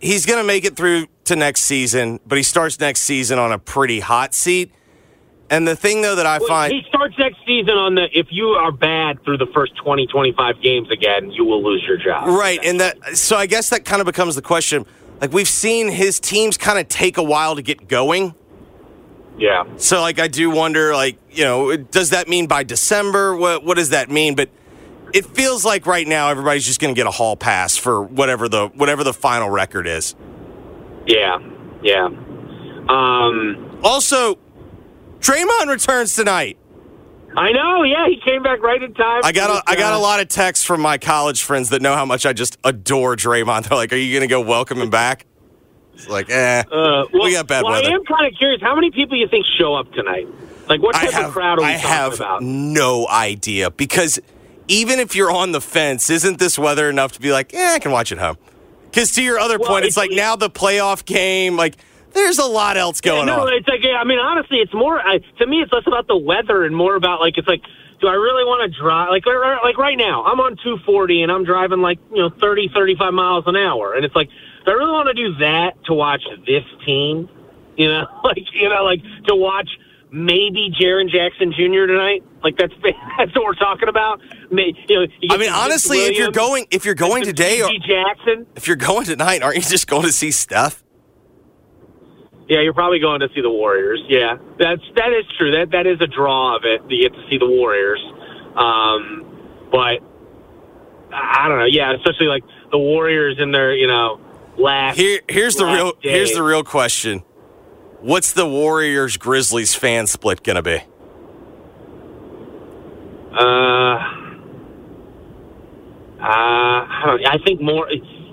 he's going to make it through to next season, but he starts next season on a pretty hot seat. And the thing though that I Well, find he starts next season on the if you are bad through the first 20 25 games again, you will lose your job. Right, and that so I guess that kind of becomes the question. Like we've seen his teams kind of take a while to get going. Yeah. So like I do wonder like, you know, does that mean by December? What what does that mean? But it feels like right now everybody's just going to get a hall pass for whatever the whatever the final record is. Yeah. Yeah. Um also Draymond returns tonight. I know, yeah, he came back right in time. I got a, I got a lot of texts from my college friends that know how much I just adore Draymond. They're like, "Are you going to go welcome him back?" It's like, eh, Uh, well, we got bad well, weather. I am kind of curious. How many people you think show up tonight? Like, what type have, of crowd are we I talking have about? no idea because even if you're on the fence, isn't this weather enough to be like, yeah, I can watch it home? Because to your other Well, point, it's, it's- like now the playoff game, like there's a lot else going yeah, no, on. it's like yeah, I mean, honestly, it's more I, to me. It's less about the weather and more about like it's like, do I really want to drive? Like like right now, I'm on 240 and I'm driving like you know 30, 35 miles an hour, and it's like, do I really want to do that to watch this team? You know, like you know, like to watch maybe Jaren Jackson Jr. tonight. Like that's that's what we're talking about. May, you know, you I mean, honestly, if you're going, if you're going today, or Jackson. if you're going tonight, aren't you just going to see Steph? Yeah, you're probably going to see the Warriors. Yeah, that's that is true. That that is a draw of it. You get to see the Warriors, um, but I don't know. Yeah, especially like the Warriors in their you know last. Here, here's the last real, day. here's the real question: What's the Warriors Grizzlies fan split going to be? Uh, uh, I, don't, I think more.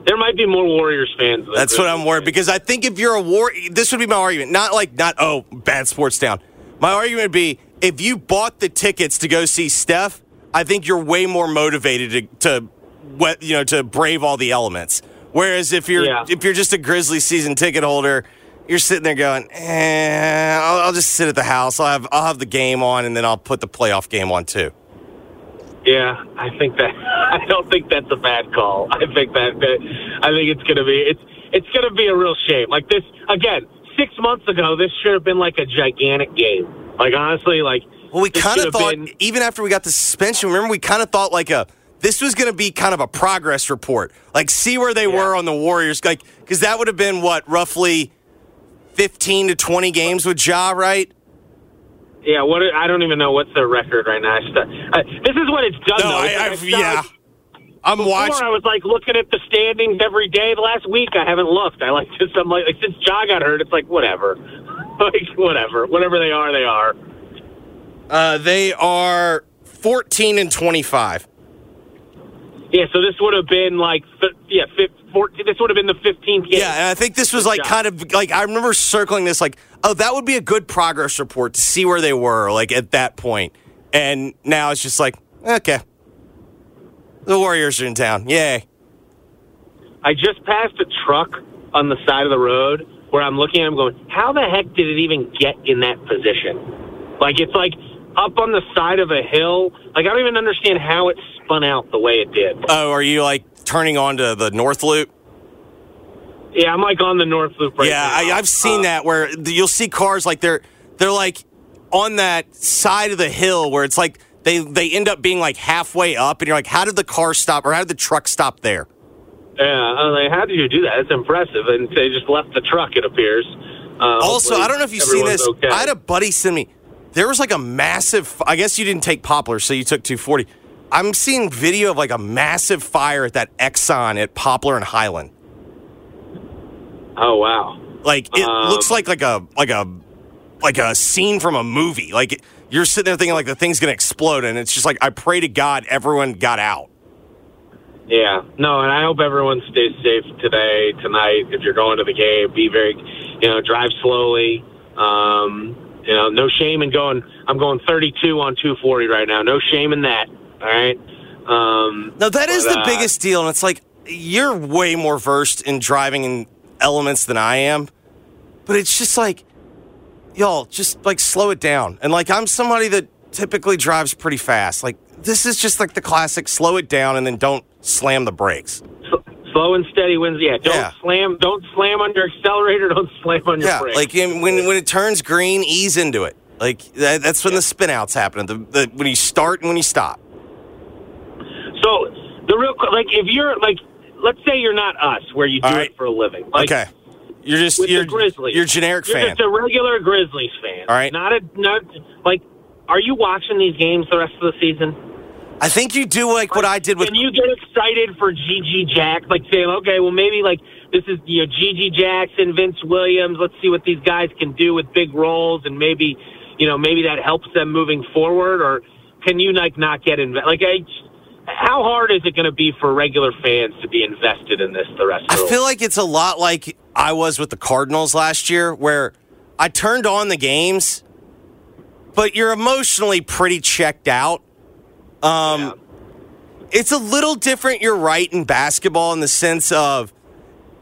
There might be more Warriors fans. That's what I'm worried because I think if you're a war, this would be my argument. Not like not oh bad sports down. My argument would be if you bought the tickets to go see Steph, I think you're way more motivated to, to what you know to brave all the elements. Whereas if you're Yeah. if you're just a Grizzlies season ticket holder, you're sitting there going, eh, I'll, I'll just sit at the house. I'll have I'll have the game on and then I'll put the playoff game on too. Yeah, I think that. I don't think that's a bad call. I think that. that I think it's gonna be. It's it's gonna be a real shame. Like this again. Six months ago, this should have been like a gigantic game. Like honestly, like Well, we kind of thought, been- even after we got the suspension, remember, we kind of thought like a this was going to be kind of a progress report, like see where they were on the Warriors, like because that would have been what roughly fifteen to twenty games with Ja, right? Yeah, what I don't even know what's their record right now. I this is what it's done. No, though. I, I've, yeah. I'm before watching. I was like looking at the standings every day. The last week, I haven't looked. I like just I'm like, like since Ja got hurt, it's like whatever, like whatever, whatever they are, they are. Uh, they are fourteen and twenty-five. Yeah, so this would have been like th- yeah, fif- 14, this would have been the 15th game. Yeah, and I think this was like kind of like I remember circling this like, oh, that would be a good progress report to see where they were like at that point. And now it's just like, okay, the Warriors are in town. Yay. I just passed a truck on the side of the road where I'm looking at him going, how the heck did it even get in that position? Like, it's like up on the side of a hill. Like, I don't even understand how it spun out the way it did. Oh, are you like turning onto the North Loop? Yeah, I'm like on the North Loop right yeah, now. I, I've seen that where you'll see cars like they're they're like on that side of the hill where it's like they they end up being like halfway up, and you're like, how did the car stop or how did the truck stop there? Yeah, I was like, how did you do that? It's impressive. And they just left the truck, it appears. Uh, also, I don't know if you've seen this. Okay. I had a buddy send me. There was like a massive. I guess you didn't take Poplar, so you took 240. I'm seeing video of like a massive fire at that Exxon at Poplar and Highland. Oh wow! Like it Um, looks like like a like a like a scene from a movie. Like you're sitting there thinking like the thing's gonna explode, and it's just like I pray to God everyone got out. Yeah, no, and I hope everyone stays safe today, tonight. If you're going to the game, be very, you know, drive slowly. Um, you know, no shame in going. I'm going 32 on 240 right now. No shame in that. All right. Um, No, that is but, the uh, biggest deal, and it's like you're way more versed in driving in elements than I am, but it's just like, y'all, just like slow it down. And like, I'm somebody that typically drives pretty fast. Like, this is just like the classic slow it down and then don't slam the brakes. Slow and steady wins. Yeah, don't Yeah. slam. Don't slam on your accelerator. Don't slam on your Yeah, brake. like in, when when it turns green, ease into it. Like that, that's when the spin outs happen. The, the when you start and when you stop. So the real like if you're like let's say you're not us where you do right. it for a living. Like, okay, you're just you're Grizzlies. you're a generic You're fan. just a regular Grizzlies fan. All right. Not a not like. Are you watching these games the rest of the season? I think you do like what I did with Can you get excited for GG Jack? Like saying, okay, well maybe like this is you know GG Jackson, Vince Williams. Let's see what these guys can do with big roles, and maybe you know maybe that helps them moving forward. Or can you like not get invested? Like, I, how hard is it going to be for regular fans to be invested in this the rest of the I feel like it's a lot like I was with the Cardinals last year, where I turned on the games, but you're emotionally pretty checked out. Um, It's a little different, you're right, in basketball in the sense of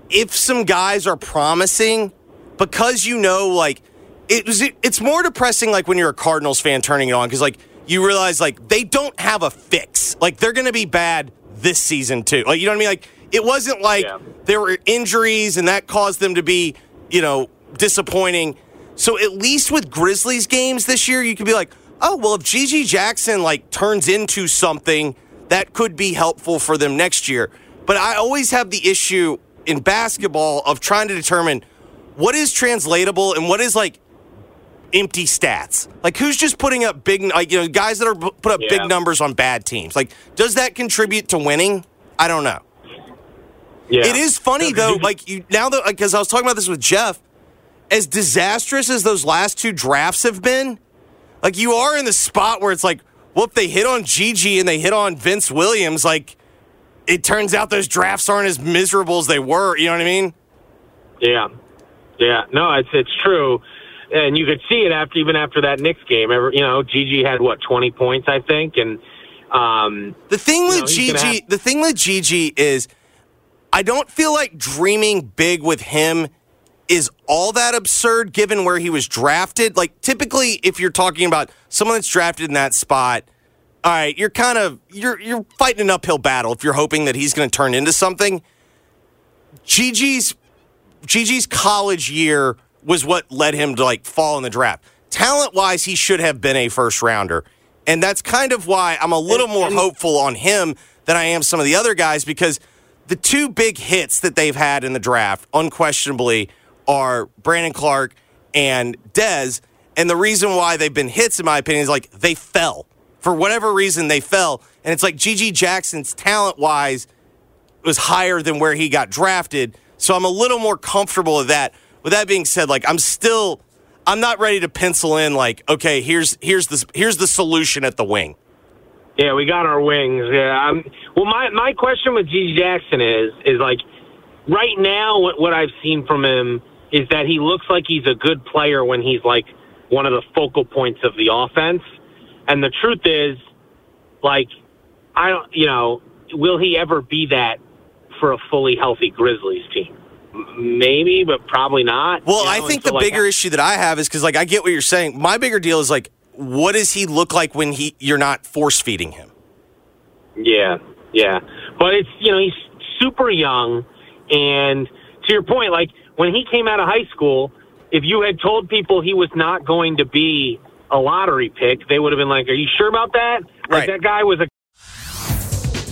if some guys are promising, because you know, like, it was, it's more depressing, like, when you're a Cardinals fan turning it on, because, like, you realize, like, they don't have a fix. Like, they're going to be bad this season, too. Like, you know what I mean? Like, it wasn't like there were injuries and that caused them to be, you know, disappointing. So at least with Grizzlies games this year, you could be like, oh, well, if GG Jackson like turns into something, that could be helpful for them next year. But I always have the issue in basketball of trying to determine what is translatable and what is like empty stats. Like who's just putting up big, like you know, guys that are put up Yeah. big numbers on bad teams. Like, does that contribute to winning? I don't know. Yeah. It is funny though, like you now that because I was talking about this with Jeff, as disastrous as those last two drafts have been, like you are in the spot where it's like, well, if they hit on GG and they hit on Vince Williams, like it turns out those drafts aren't as miserable as they were. You know what I mean? Yeah, yeah. No, it's it's true, and you could see it after even after that Knicks game. Ever, you know, GG had what twenty points, I think, and um, The thing you with know, GG, have- the thing with GG is, I don't feel like dreaming big with him is all that absurd given where he was drafted. Like typically, if you're talking about someone that's drafted in that spot, all right, you're kind of you're you're fighting an uphill battle if you're hoping that he's going to turn into something. GG's GG's college year was what led him to like fall in the draft. Talent wise, he should have been a first rounder. And that's kind of why I'm a little more hopeful on him than I am some of the other guys because the two big hits that they've had in the draft, unquestionably, are Brandon Clark and Dez. And the reason why they've been hits, in my opinion, is like they fell. For whatever reason, they fell. And it's like GG Jackson's talent wise was higher than where he got drafted. So I'm a little more comfortable with that. With that being said, like I'm still I'm not ready to pencil in like, okay, here's here's the here's the solution at the wing. Yeah, we got our wings. Yeah. Um, well, my my question with GG Jackson is is like right now what what I've seen from him is that he looks like he's a good player when he's like one of the focal points of the offense. And the truth is, like, I don't, you know, will he ever be that for a fully healthy Grizzlies team? Maybe, but probably not. Well, you I think so, the like, bigger issue that I have is because like I get what you're saying. My bigger deal is like, what does he look like when he you're not force feeding him? Yeah, yeah. But it's, you know, he's super young. And to your point, like when he came out of high school, if you had told people he was not going to be a lottery pick, they would have been like, Are you sure about that? Like that guy was a